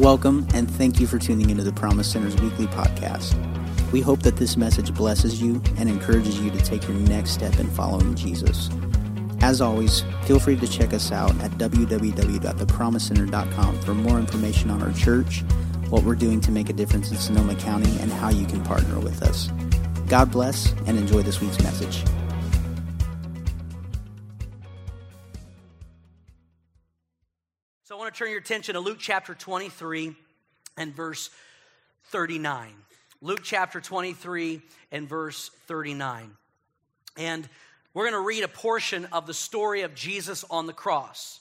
Welcome, and thank you for tuning into the Promise Center's weekly podcast. We hope that this message blesses you and encourages you to take your next step in following Jesus. As always, feel free to check us out at www.thepromisecenter.com for more information on our church, what we're doing to make a difference in Sonoma County, and how you can partner with us. God bless and enjoy this week's message. Turn your attention to Luke chapter 23 and verse 39. Luke chapter 23 and verse 39. And we're going to read a portion of the story of Jesus on the cross.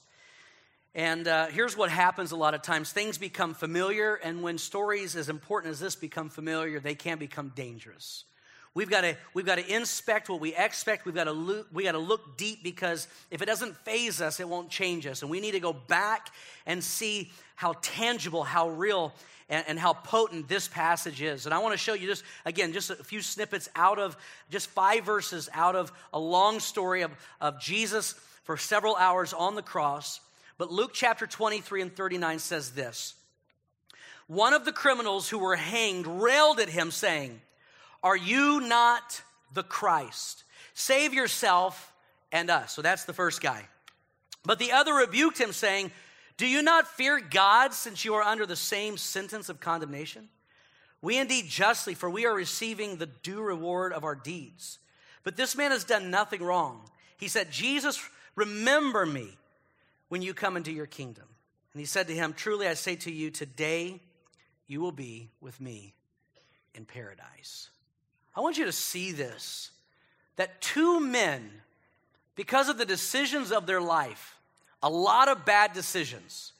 And uh, here's what happens a lot of times things become familiar, and when stories as important as this become familiar, they can become dangerous. We've got to we've got to inspect what we expect. We've got to look, we got to look deep because if it doesn't faze us, it won't change us. And we need to go back and see how tangible, how real, and, and how potent this passage is. And I want to show you just again just a few snippets out of just five verses out of a long story of, of Jesus for several hours on the cross. But Luke chapter 23 and 39 says this. One of the criminals who were hanged railed at him, saying, are you not the Christ? Save yourself and us. So that's the first guy. But the other rebuked him, saying, Do you not fear God since you are under the same sentence of condemnation? We indeed justly, for we are receiving the due reward of our deeds. But this man has done nothing wrong. He said, Jesus, remember me when you come into your kingdom. And he said to him, Truly I say to you, today you will be with me in paradise. I want you to see this that two men, because of the decisions of their life, a lot of bad decisions,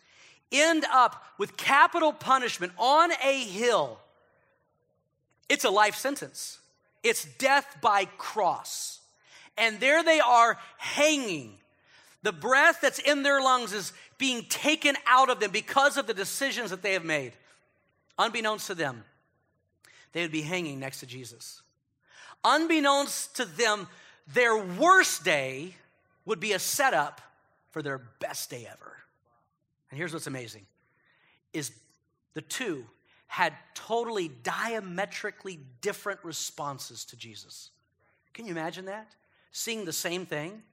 end up with capital punishment on a hill. It's a life sentence, it's death by cross. And there they are hanging. The breath that's in their lungs is being taken out of them because of the decisions that they have made. Unbeknownst to them, they would be hanging next to Jesus. Unbeknownst to them, their worst day would be a setup for their best day ever. And here's what's amazing is the two had totally diametrically different responses to Jesus. Can you imagine that? Seeing the same thing?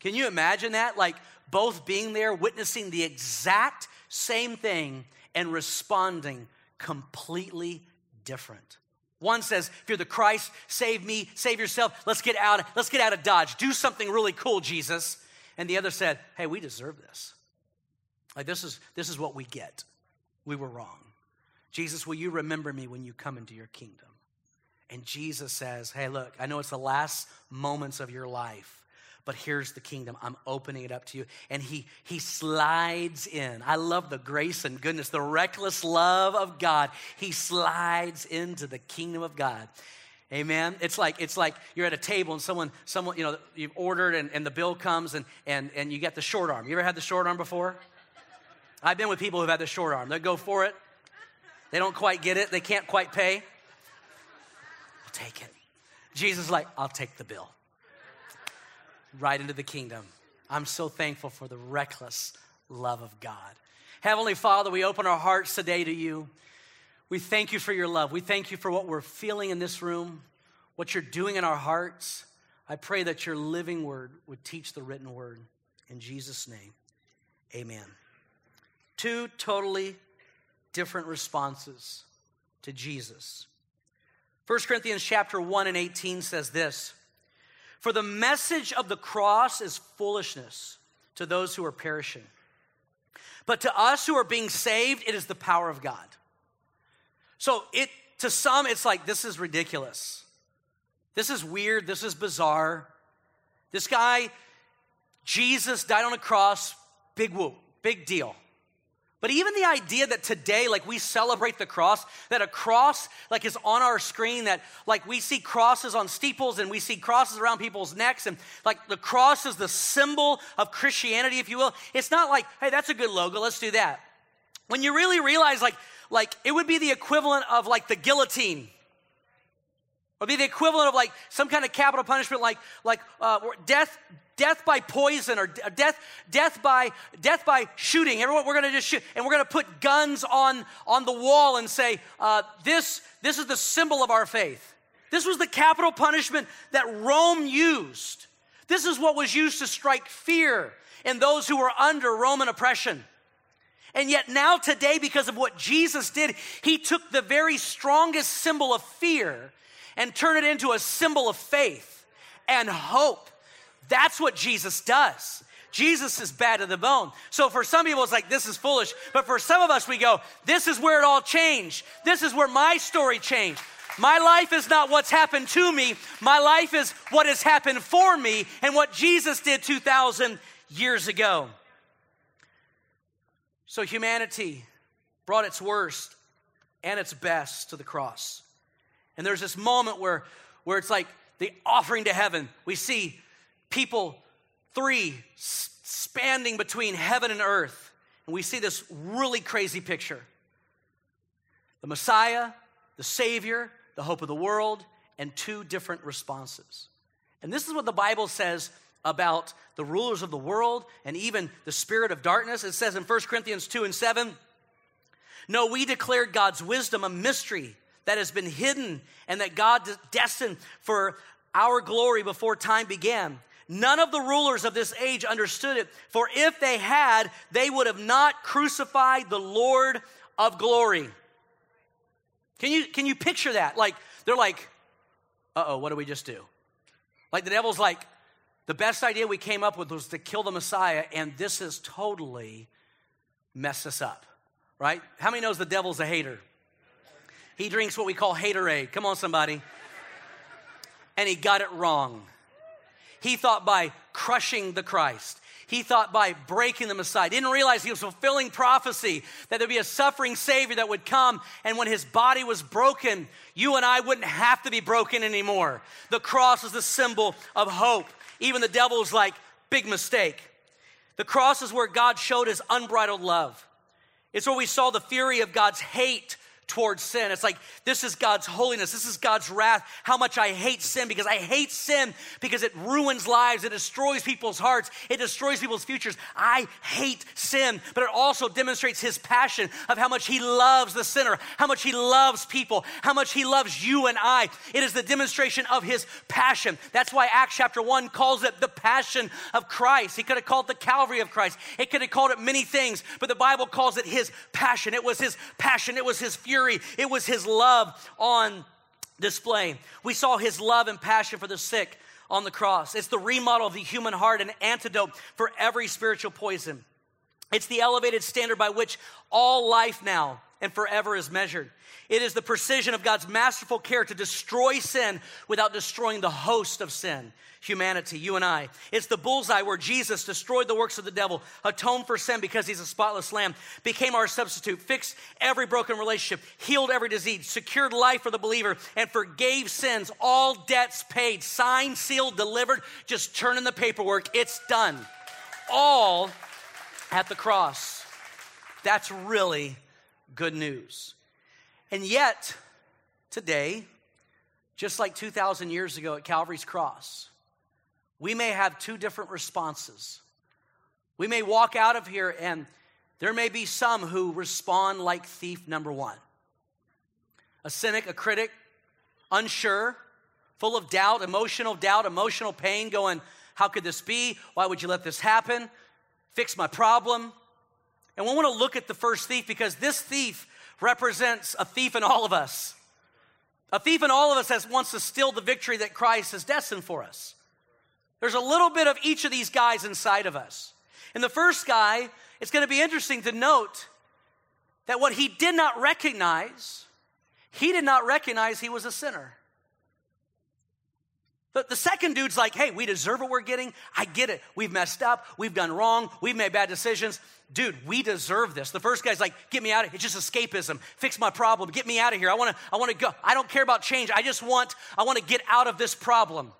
Can you imagine that? Like both being there, witnessing the exact same thing and responding completely different. One says, if you're the Christ, save me, save yourself. Let's get out, let's get out of Dodge. Do something really cool, Jesus. And the other said, hey, we deserve this. Like this is this is what we get. We were wrong. Jesus, will you remember me when you come into your kingdom? And Jesus says, Hey, look, I know it's the last moments of your life, but here's the kingdom. I'm opening it up to you. And he, he slides in. I love the grace and goodness, the reckless love of God. He slides into the kingdom of God. Amen. It's like it's like you're at a table and someone someone you know you've ordered and, and the bill comes and and and you get the short arm. You ever had the short arm before? I've been with people who've had the short arm. They go for it. They don't quite get it. They can't quite pay. I'll take it. Jesus is like, I'll take the bill right into the kingdom. I'm so thankful for the reckless love of God. Heavenly Father, we open our hearts today to you. We thank you for your love. We thank you for what we're feeling in this room, what you're doing in our hearts. I pray that your living word would teach the written word. In Jesus' name, amen. Two totally different responses to Jesus. 1 Corinthians chapter 1 and 18 says this for the message of the cross is foolishness to those who are perishing. But to us who are being saved, it is the power of God. So it to some it's like this is ridiculous. This is weird, this is bizarre. This guy Jesus died on a cross, big whoop, big deal. But even the idea that today, like we celebrate the cross, that a cross like is on our screen, that like we see crosses on steeples and we see crosses around people's necks, and like the cross is the symbol of Christianity, if you will. It's not like, hey, that's a good logo, let's do that. When you really realize, like, like it would be the equivalent of like the guillotine Or be the equivalent of like some kind of capital punishment, like like uh, death, death by poison, or death, death by death by shooting. Everyone, we're going to just shoot, and we're going to put guns on on the wall and say, uh, "This this is the symbol of our faith." This was the capital punishment that Rome used. This is what was used to strike fear in those who were under Roman oppression. And yet, now, today, because of what Jesus did, he took the very strongest symbol of fear and turn it into a symbol of faith and hope. That's what Jesus does. Jesus is bad to the bone. So for some people, it's like, this is foolish. But for some of us, we go, this is where it all changed. This is where my story changed. My life is not what's happened to me. My life is what has happened for me and what Jesus did 2,000 years ago. So humanity brought its worst and its best to the cross. And there's this moment where, where it's like the offering to heaven. We see people, three, spanning between heaven and earth. And we see this really crazy picture the Messiah, the Savior, the hope of the world, and two different responses. And this is what the Bible says about the rulers of the world and even the spirit of darkness. It says in 1 Corinthians 2 and 7 No, we declared God's wisdom a mystery that has been hidden and that God destined for our glory before time began. None of the rulers of this age understood it, for if they had, they would have not crucified the Lord of glory. Can you, can you picture that? Like, they're like, uh oh, what do we just do? Like, the devil's like, the best idea we came up with was to kill the Messiah, and this has totally messed us up, right? How many knows the devil's a hater? He drinks what we call haterade. Come on, somebody. And he got it wrong. He thought by crushing the Christ, he thought by breaking the Messiah. Didn't realize he was fulfilling prophecy that there'd be a suffering Savior that would come, and when his body was broken, you and I wouldn't have to be broken anymore. The cross is the symbol of hope. Even the devil's like, big mistake. The cross is where God showed his unbridled love. It's where we saw the fury of God's hate towards sin. It's like, this is God's holiness. This is God's wrath. How much I hate sin because I hate sin because it ruins lives. It destroys people's hearts. It destroys people's futures. I hate sin, but it also demonstrates his passion of how much he loves the sinner, how much he loves people, how much he loves you and I. It is the demonstration of his passion. That's why Acts chapter 1 calls it the passion of Christ. He could have called it the Calvary of Christ. It could have called it many things, but the Bible calls it his passion. It was his passion. It was his fury fury, it was his love on display. We saw his love and passion for the sick on the cross. It's the remodel of the human heart, an antidote for every spiritual poison. It's the elevated standard by which all life now and forever is measured. It is the precision of God's masterful care to destroy sin without destroying the host of sin, humanity, you and I. It's the bullseye where Jesus destroyed the works of the devil, atoned for sin because he's a spotless lamb, became our substitute, fixed every broken relationship, healed every disease, secured life for the believer, and forgave sins, all debts paid, signed, sealed, delivered. Just turn in the paperwork. It's done. All at the cross. That's really good news. And yet, today, just like 2,000 years ago at Calvary's cross, we may have two different responses. We may walk out of here and there may be some who respond like thief number one a cynic, a critic, unsure, full of doubt, emotional doubt, emotional pain, going, How could this be? Why would you let this happen? Fix my problem. And we want to look at the first thief because this thief represents a thief in all of us. A thief in all of us has wants to steal the victory that Christ has destined for us. There's a little bit of each of these guys inside of us. In the first guy, it's going to be interesting to note that what he did not recognize, he did not recognize he was a sinner. The, the second dude's like, hey, we deserve what we're getting. I get it. We've messed up. We've done wrong. We've made bad decisions. Dude, we deserve this. The first guy's like, get me out of here. It's just escapism. Fix my problem. Get me out of here. I wanna, I wanna go. I don't care about change. I just want, I wanna get out of this problem.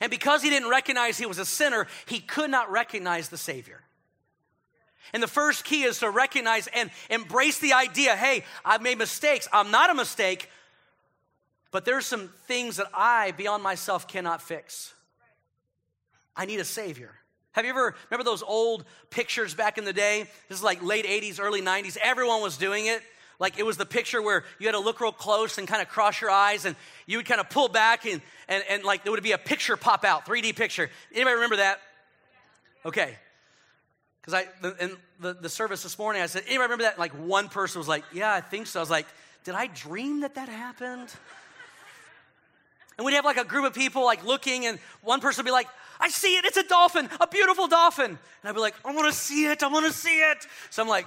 And because he didn't recognize he was a sinner, he could not recognize the Savior. And the first key is to recognize and embrace the idea hey, I've made mistakes. I'm not a mistake. But there's some things that I, beyond myself, cannot fix. I need a Savior. Have you ever remember those old pictures back in the day? This is like late 80s, early 90s. Everyone was doing it. Like it was the picture where you had to look real close and kind of cross your eyes and you would kind of pull back and, and, and like there would be a picture pop out, 3D picture. Anybody remember that? Okay. Because I, in the, the service this morning, I said, anybody remember that? Like one person was like, yeah, I think so. I was like, did I dream that that happened? And we'd have like a group of people like looking, and one person would be like, I see it, it's a dolphin, a beautiful dolphin. And I'd be like, I wanna see it, I wanna see it. So I'm like,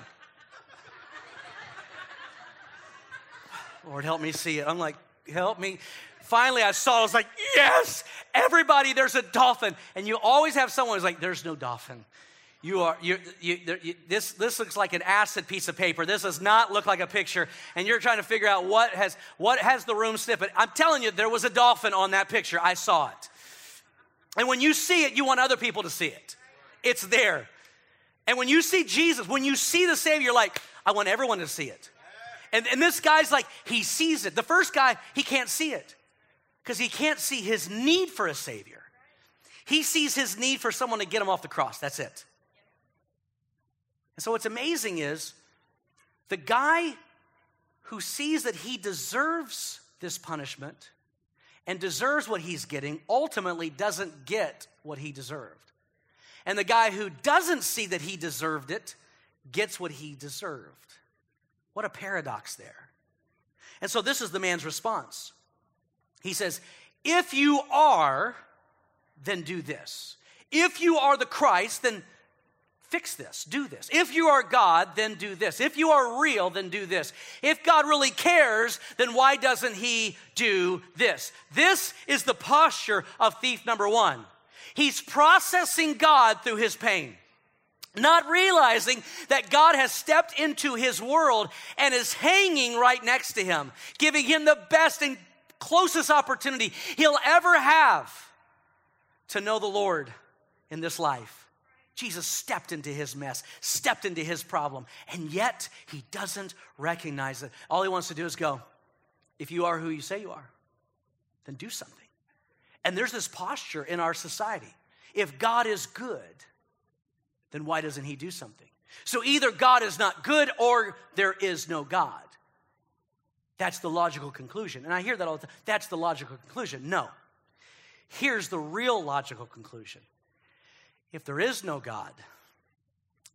Lord, help me see it. I'm like, help me. Finally, I saw, I was like, yes, everybody, there's a dolphin. And you always have someone who's like, there's no dolphin. You are, you, you, you, this, this looks like an acid piece of paper. This does not look like a picture. And you're trying to figure out what has, what has the room sniffing. I'm telling you, there was a dolphin on that picture. I saw it. And when you see it, you want other people to see it. It's there. And when you see Jesus, when you see the Savior, you're like, I want everyone to see it. And, and this guy's like, he sees it. The first guy, he can't see it because he can't see his need for a Savior. He sees his need for someone to get him off the cross. That's it. And so what's amazing is the guy who sees that he deserves this punishment and deserves what he's getting ultimately doesn't get what he deserved. And the guy who doesn't see that he deserved it gets what he deserved. What a paradox there. And so this is the man's response. He says, If you are, then do this. If you are the Christ, then fix this, do this. If you are God, then do this. If you are real, then do this. If God really cares, then why doesn't He do this? This is the posture of thief number one. He's processing God through his pain not realizing that God has stepped into his world and is hanging right next to him, giving him the best and closest opportunity he'll ever have to know the Lord in this life. Jesus stepped into his mess, stepped into his problem, and yet he doesn't recognize it. All he wants to do is go, if you are who you say you are, then do something. And there's this posture in our society. If God is good, then why doesn't he do something? So either God is not good or there is no God. That's the logical conclusion. And I hear that all the time. That's the logical conclusion. No. Here's the real logical conclusion. If there is no God,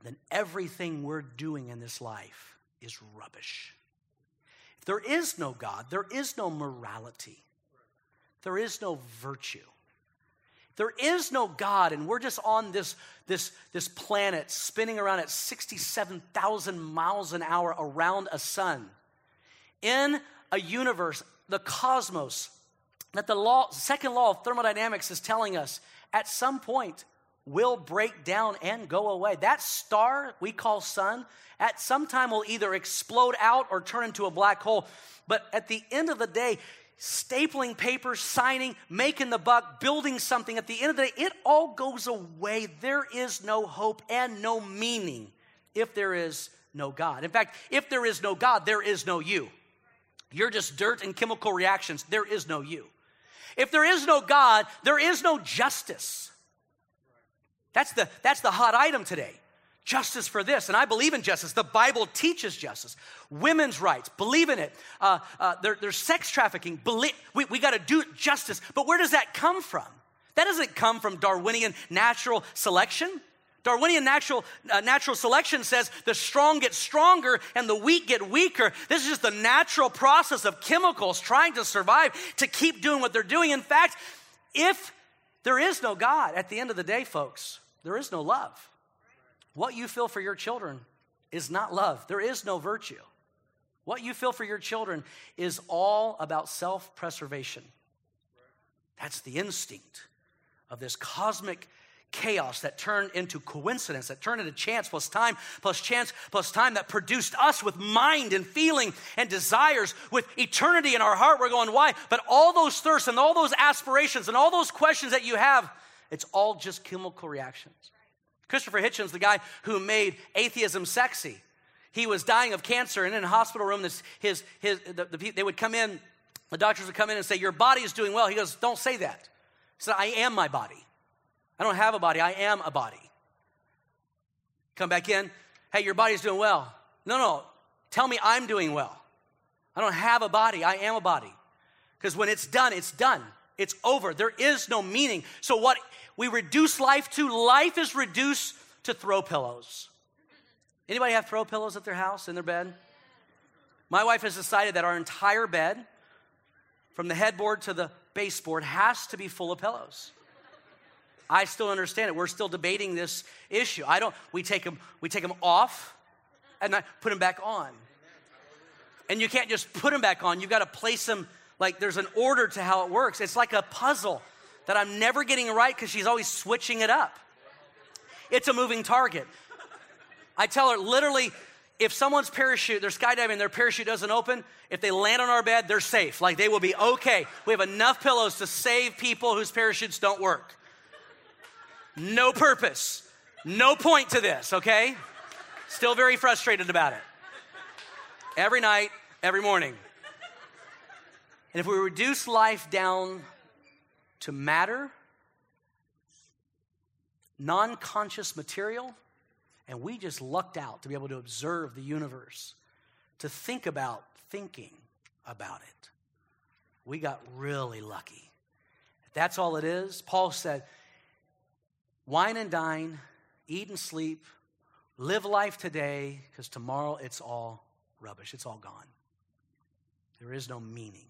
then everything we're doing in this life is rubbish. If there is no God, there is no morality, there is no virtue. There is no God, and we're just on this, this, this planet spinning around at 67,000 miles an hour around a sun. In a universe, the cosmos, that the law, second law of thermodynamics is telling us at some point will break down and go away. That star we call sun, at some time will either explode out or turn into a black hole. But at the end of the day, stapling paper, signing, making the buck, building something, at the end of the day, it all goes away. There is no hope and no meaning if there is no God. In fact, if there is no God, there is no you. You're just dirt and chemical reactions. There is no you. If there is no God, there is no justice. That's the, that's the hot item today justice for this. And I believe in justice. The Bible teaches justice. Women's rights, believe in it. Uh, uh, there, there's sex trafficking. Believe, we we got to do justice. But where does that come from? That doesn't come from Darwinian natural selection. Darwinian natural, uh, natural selection says the strong get stronger and the weak get weaker. This is just the natural process of chemicals trying to survive to keep doing what they're doing. In fact, if there is no God at the end of the day, folks, there is no love. What you feel for your children is not love, there is no virtue. What you feel for your children is all about self preservation. That's the instinct of this cosmic chaos that turned into coincidence, that turned into chance plus time plus chance plus time that produced us with mind and feeling and desires with eternity in our heart. We're going, why? But all those thirsts and all those aspirations and all those questions that you have, it's all just chemical reactions. Christopher Hitchens, the guy who made atheism sexy, he was dying of cancer, and in a hospital room, this, his, his, the, the, they would come in The doctors would come in and say, Your body is doing well. He goes, Don't say that. He said, I am my body. I don't have a body, I am a body. Come back in, Hey, your body's doing well. No, no, tell me I'm doing well. I don't have a body, I am a body. Because when it's done, it's done. It's over. There is no meaning. So, what we reduce life to, life is reduced to throw pillows. Anybody have throw pillows at their house, in their bed? My wife has decided that our entire bed, from the headboard to the baseboard, has to be full of pillows. I still understand it. We're still debating this issue. I don't, we take them, we take them off and I put them back on. And you can't just put them back on. You've got to place them like there's an order to how it works. It's like a puzzle that I'm never getting right because she's always switching it up. It's a moving target. I tell her literally, if someone's parachute, they're skydiving, their parachute doesn't open, if they land on our bed, they're safe. Like they will be okay. We have enough pillows to save people whose parachutes don't work. No purpose, no point to this, okay? Still very frustrated about it. Every night, every morning. And if we reduce life down to matter, non conscious material, and we just lucked out to be able to observe the universe, to think about thinking about it. We got really lucky. That's all it is, Paul said, wine and dine, eat and sleep, live life today, because tomorrow it's all rubbish. It's all gone. There is no meaning.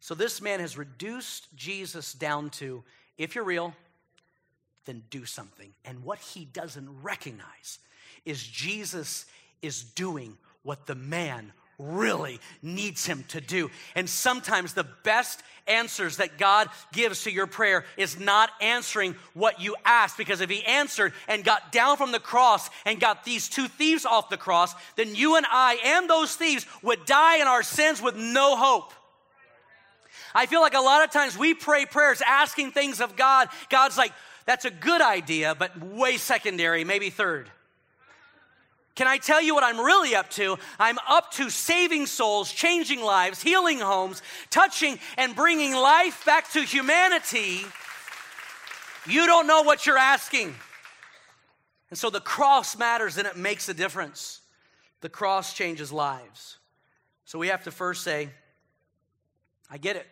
So this man has reduced Jesus down to if you're real, then do something. And what he doesn't recognize is Jesus is doing what the man really needs him to do. And sometimes the best answers that God gives to your prayer is not answering what you asked. Because if he answered and got down from the cross and got these two thieves off the cross, then you and I and those thieves would die in our sins with no hope. I feel like a lot of times we pray prayers asking things of God. God's like, that's a good idea, but way secondary, maybe third. Can I tell you what I'm really up to? I'm up to saving souls, changing lives, healing homes, touching and bringing life back to humanity. You don't know what you're asking. And so the cross matters and it makes a difference. The cross changes lives. So we have to first say, I get it.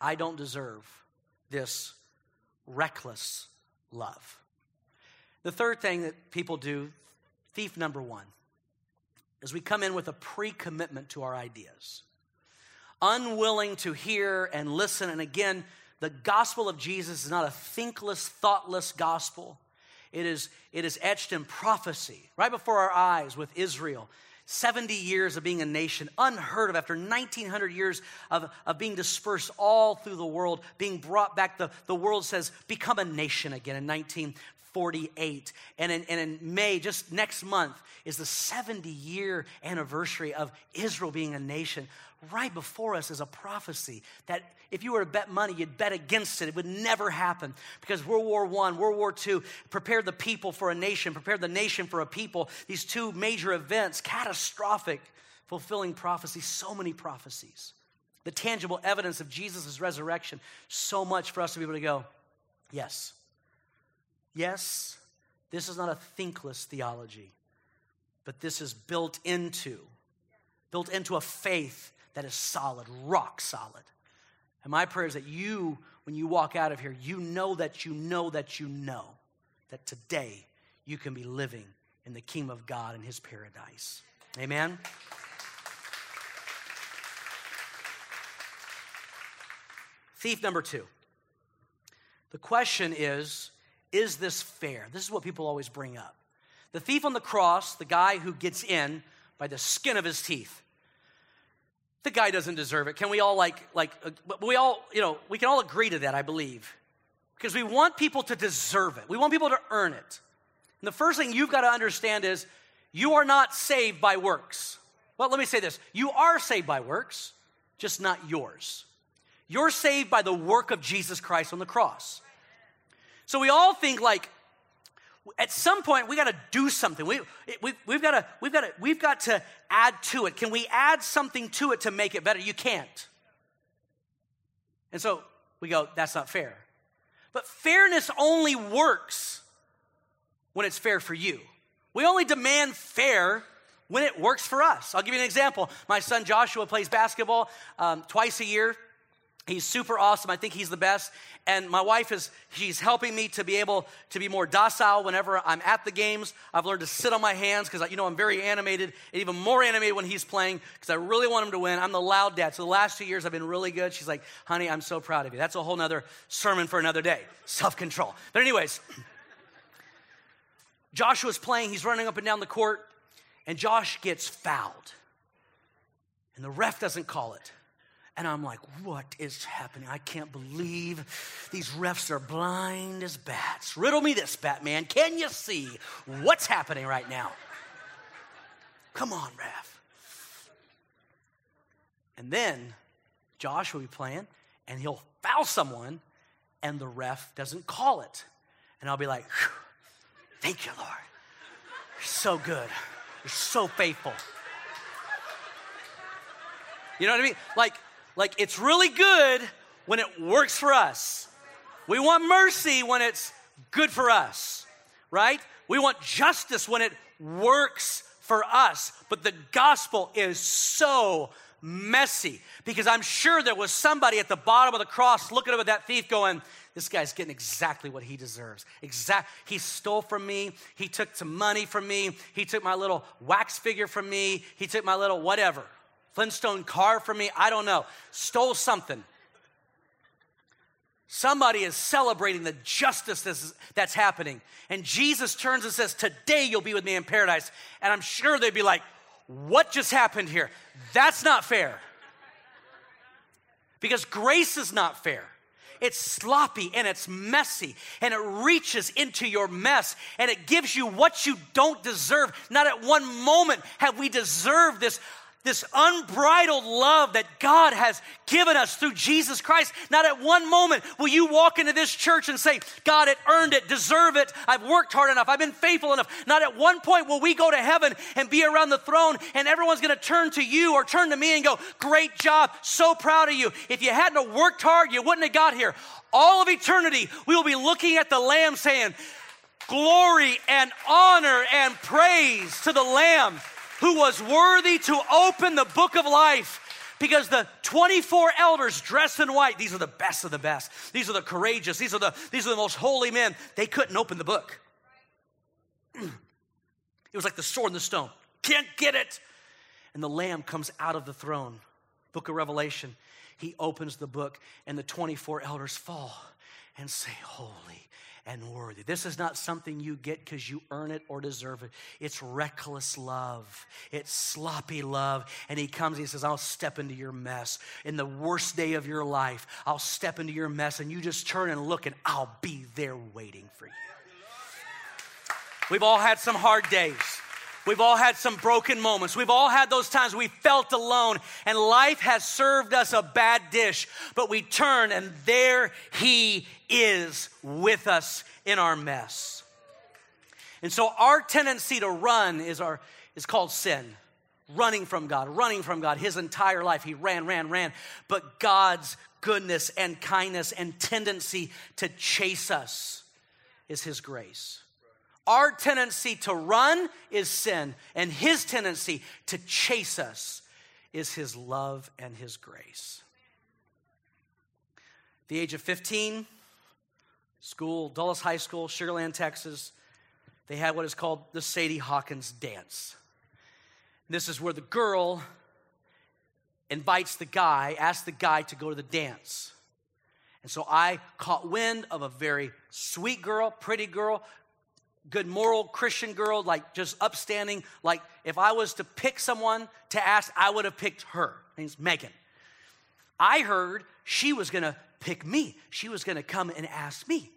I don't deserve this reckless love. The third thing that people do Thief number one is we come in with a pre commitment to our ideas, unwilling to hear and listen. And again, the gospel of Jesus is not a thinkless, thoughtless gospel. It is, it is etched in prophecy right before our eyes with Israel. 70 years of being a nation, unheard of after 1900 years of, of being dispersed all through the world, being brought back. The, the world says, become a nation again in 19, 48. And in, and in May, just next month, is the 70 year anniversary of Israel being a nation. Right before us is a prophecy that if you were to bet money, you'd bet against it. It would never happen because World War I, World War II prepared the people for a nation, prepared the nation for a people. These two major events, catastrophic, fulfilling prophecy, so many prophecies. The tangible evidence of Jesus' resurrection, so much for us to be able to go, yes, Yes, this is not a thinkless theology, but this is built into, built into a faith that is solid, rock solid. And my prayer is that you, when you walk out of here, you know that you know that you know that today you can be living in the kingdom of God and his paradise. Amen. Thief number two. The question is is this fair? This is what people always bring up. The thief on the cross, the guy who gets in by the skin of his teeth, the guy doesn't deserve it. Can we all like, like, uh, we all, you know, we can all agree to that, I believe. Because we want people to deserve it. We want people to earn it. And the first thing you've got to understand is you are not saved by works. Well, let me say this you are saved by works, just not yours. You're saved by the work of Jesus Christ on the cross. So we all think like, at some point we got to do something. We, we, we've got to, we've got to, we've got to add to it. Can we add something to it to make it better? You can't. And so we go, that's not fair. But fairness only works when it's fair for you. We only demand fair when it works for us. I'll give you an example. My son Joshua plays basketball um, twice a year. He's super awesome. I think he's the best. And my wife is, she's helping me to be able to be more docile whenever I'm at the games. I've learned to sit on my hands because, you know, I'm very animated and even more animated when he's playing because I really want him to win. I'm the loud dad. So the last two years I've been really good. She's like, honey, I'm so proud of you. That's a whole nother sermon for another day. Self control. But, anyways, Joshua's playing. He's running up and down the court. And Josh gets fouled. And the ref doesn't call it. And I'm like, what is happening? I can't believe these refs are blind as bats. Riddle me this, Batman. Can you see what's happening right now? Come on, ref. And then Josh will be playing and he'll foul someone and the ref doesn't call it. And I'll be like, thank you, Lord. You're so good. You're so faithful. You know what I mean? Like, like it's really good when it works for us. We want mercy when it's good for us, right? We want justice when it works for us. But the gospel is so messy because I'm sure there was somebody at the bottom of the cross looking at that thief going, this guy's getting exactly what he deserves. Exact. He stole from me. He took some money from me. He took my little wax figure from me. He took my little whatever. Flintstone car from me, I don't know, stole something. Somebody is celebrating the justice that's, happening. And Jesus turns and says, Today you'll be with me in paradise. And I'm sure they'd be like, What just happened here? That's not fair. Because grace is not fair. It's sloppy and it's messy and it reaches into your mess and it gives you what you don't deserve. Not at one moment have we deserved this this unbridled love that God has given us through Jesus Christ. Not at one moment will you walk into this church and say, God, it earned it, deserve it. I've worked hard enough. I've been faithful enough. Not at one point will we go to heaven and be around the throne and everyone's going to turn to you or turn to me and go, great job. So proud of you. If you hadn't worked hard, you wouldn't have got here. All of eternity, we will be looking at the Lamb saying, glory and honor and praise to the Lamb who was worthy to open the book of life. Because the 24 elders dressed in white these are the best of the best. These are the courageous. These are the these are the most holy men. They couldn't open the book. It was like the sword in the stone. Can't get it. And the lamb comes out of the throne. Book of revelation. He opens the book and the 24 elders fall and say holy and worthy. This is not something you get because you earn it or deserve it. It's reckless love, it's sloppy love. And he comes, and he says, I'll step into your mess. In the worst day of your life, I'll step into your mess, and you just turn and look, and I'll be there waiting for you. We've all had some hard days. We've all had some broken moments. We've all had those times we felt alone and life has served us a bad dish, but we turn and there He is with us in our mess. And so our tendency to run is, our, is called sin. Running from God, running from God. His entire life, he ran, ran, ran. But God's goodness and kindness and tendency to chase us is His grace. Our tendency to run is sin, and his tendency to chase us is his love and his grace. the age of 15, school, Dulles High School, Sugar Land, Texas, they had what is called the Sadie Hawkins dance. This is where the girl invites the guy, asks the guy to go to the dance. And so I caught wind of a very sweet girl, pretty girl, good moral Christian girl, like just upstanding. Like if I was to pick someone to ask, I would have picked her. Her name's Megan. I heard she was gonna pick me. She was gonna come and ask me.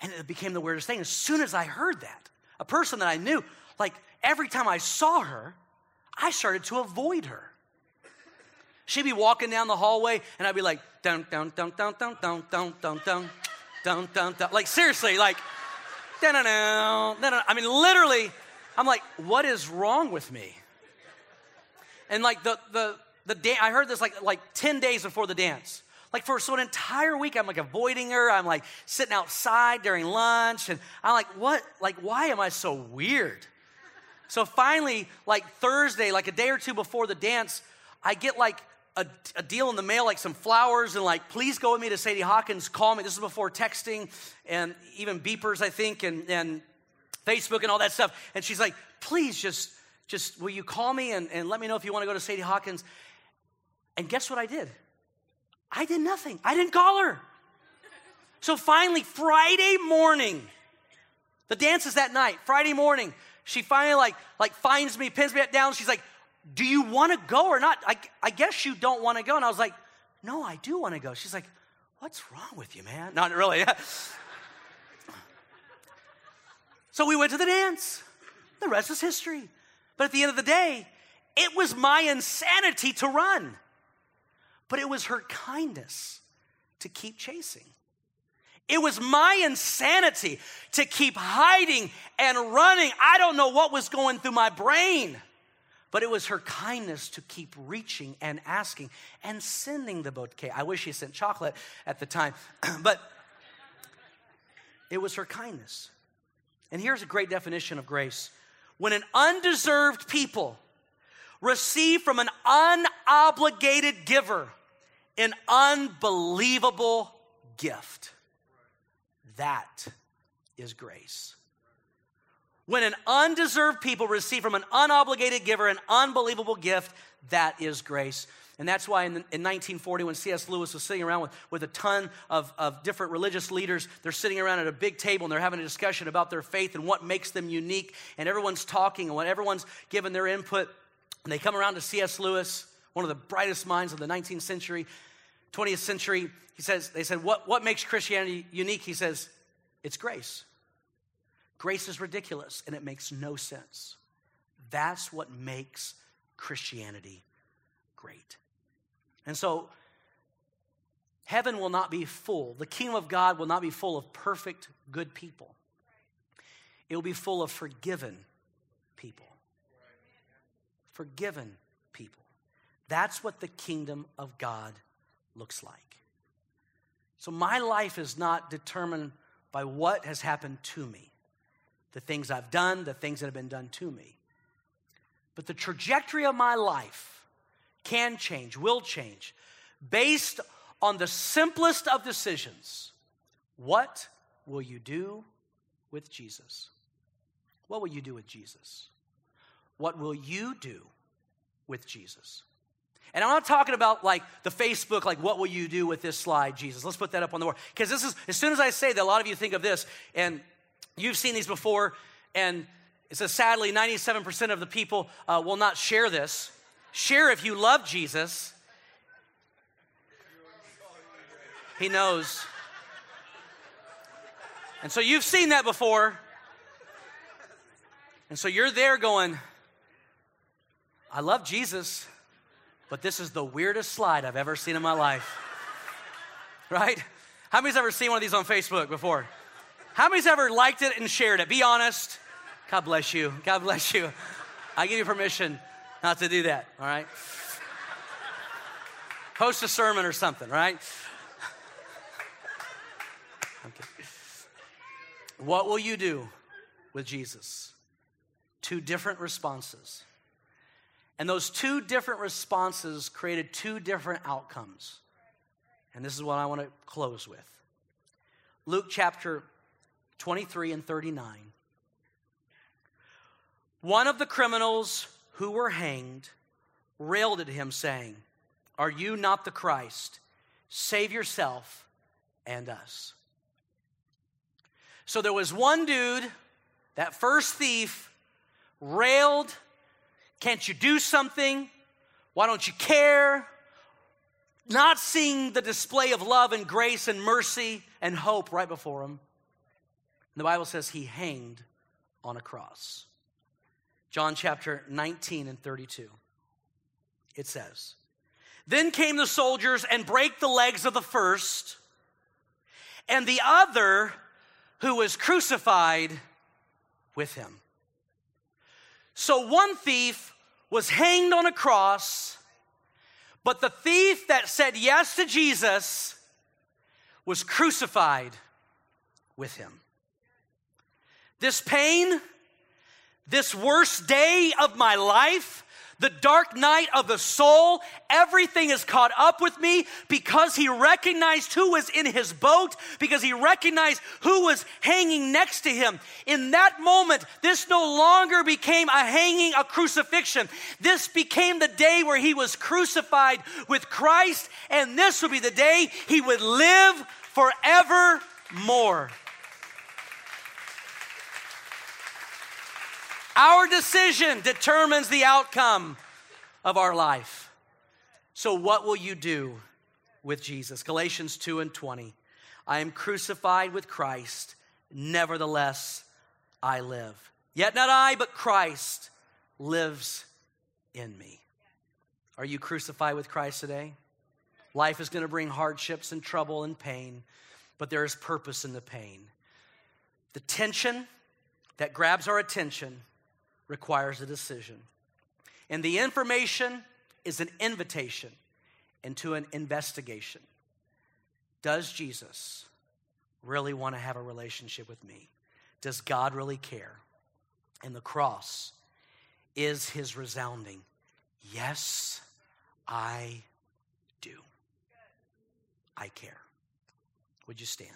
And it became the weirdest thing. As soon as I heard that, a person that I knew, like every time I saw her, I started to avoid her. She'd be walking down the hallway, and I'd be like, down, down, down, down, down, down, down, down, down, down, down. Like seriously, like da-na-na, da-na-na. I mean, literally, I'm like, what is wrong with me? And like the the the da- I heard this like like 10 days before the dance. Like for so an entire week, I'm like avoiding her. I'm like sitting outside during lunch, and I'm like, what? Like, why am I so weird? So finally, like Thursday, like a day or two before the dance, I get like a, a, deal in the mail, like some flowers, and like, please go with me to Sadie Hawkins. Call me. This is before texting and even beepers, I think, and, and Facebook and all that stuff. And she's like, please just, just will you call me and, and let me know if you want to go to Sadie Hawkins? And guess what I did? I did nothing. I didn't call her. So finally, Friday morning, the dance is that night. Friday morning, she finally like like finds me, pins me down. She's like, "Do you want to go or not?" I, I guess you don't want to go. And I was like, "No, I do want to go." She's like, "What's wrong with you, man?" Not really. so we went to the dance. The rest is history. But at the end of the day, it was my insanity to run but it was her kindness to keep chasing. It was my insanity to keep hiding and running. I don't know what was going through my brain, but it was her kindness to keep reaching and asking and sending the bouquet. I wish she sent chocolate at the time, but it was her kindness. And here's a great definition of grace when an undeserved people receive from an unobligated giver an unbelievable gift. That is grace. When an undeserved people receive from an unobligated giver an unbelievable gift, that is grace. And that's why in, in 1940, when C.S. Lewis was sitting around with, with a ton of, of different religious leaders, they're sitting around at a big table and they're having a discussion about their faith and what makes them unique. And everyone's talking and when everyone's giving their input, and they come around to C.S. Lewis, one of the brightest minds of the 19th century, 20th century. He says, they said, what, what makes Christianity unique? He says, it's grace. Grace is ridiculous and it makes no sense. That's what makes Christianity great. And so, heaven will not be full. The kingdom of God will not be full of perfect, good people. It will be full of forgiven people. Forgiven people. That's what the kingdom of God looks like. So my life is not determined by what has happened to me, the things I've done, the things that have been done to me. But the trajectory of my life can change, will change, based on the simplest of decisions. What will you do with Jesus? What will you do with Jesus? What will you do with Jesus? And I'm not talking about like the Facebook, like what will you do with this slide, Jesus? Let's put that up on the board. Because this is, as soon as I say that, a lot of you think of this, and you've seen these before, and it says sadly 97% of the people uh, will not share this. Share if you love Jesus. He knows. And so you've seen that before. And so you're there going, I love Jesus but this is the weirdest slide I've ever seen in my life. Right? How many's ever seen one of these on Facebook before? How many's ever liked it and shared it? Be honest. God bless you. God bless you. I give you permission not to do that, all right? Post a sermon or something, right? Okay. What will you do with Jesus? Two different responses. And those two different responses created two different outcomes. And this is what I want to close with Luke chapter 23 and 39. One of the criminals who were hanged railed at him, saying, Are you not the Christ? Save yourself and us. So there was one dude, that first thief, railed can't you do something? Why don't you care? Not seeing the display of love and grace and mercy and hope right before him. The Bible says he hanged on a cross. John chapter 19 and 32. It says, Then came the soldiers and brake the legs of the first, and the other who was crucified with him. So one thief was hanged on a cross, but the thief that said yes to Jesus was crucified with him. This pain, this worst day of my life, the dark night of the soul, everything is caught up with me because he recognized who was in his boat, because he recognized who was hanging next to him. In that moment, this no longer became a hanging, a crucifixion. This became the day where he was crucified with Christ, and this would be the day he would live forevermore. Our decision determines the outcome of our life. So, what will you do with Jesus? Galatians 2 and 20. I am crucified with Christ, nevertheless, I live. Yet not I, but Christ lives in me. Are you crucified with Christ today? Life is going to bring hardships and trouble and pain, but there is purpose in the pain. The tension that grabs our attention requires a decision. And the information is an invitation into an investigation. Does Jesus really want to have a relationship with me? Does God really care? And the cross is his resounding, Yes, I do. I care. Would you stand?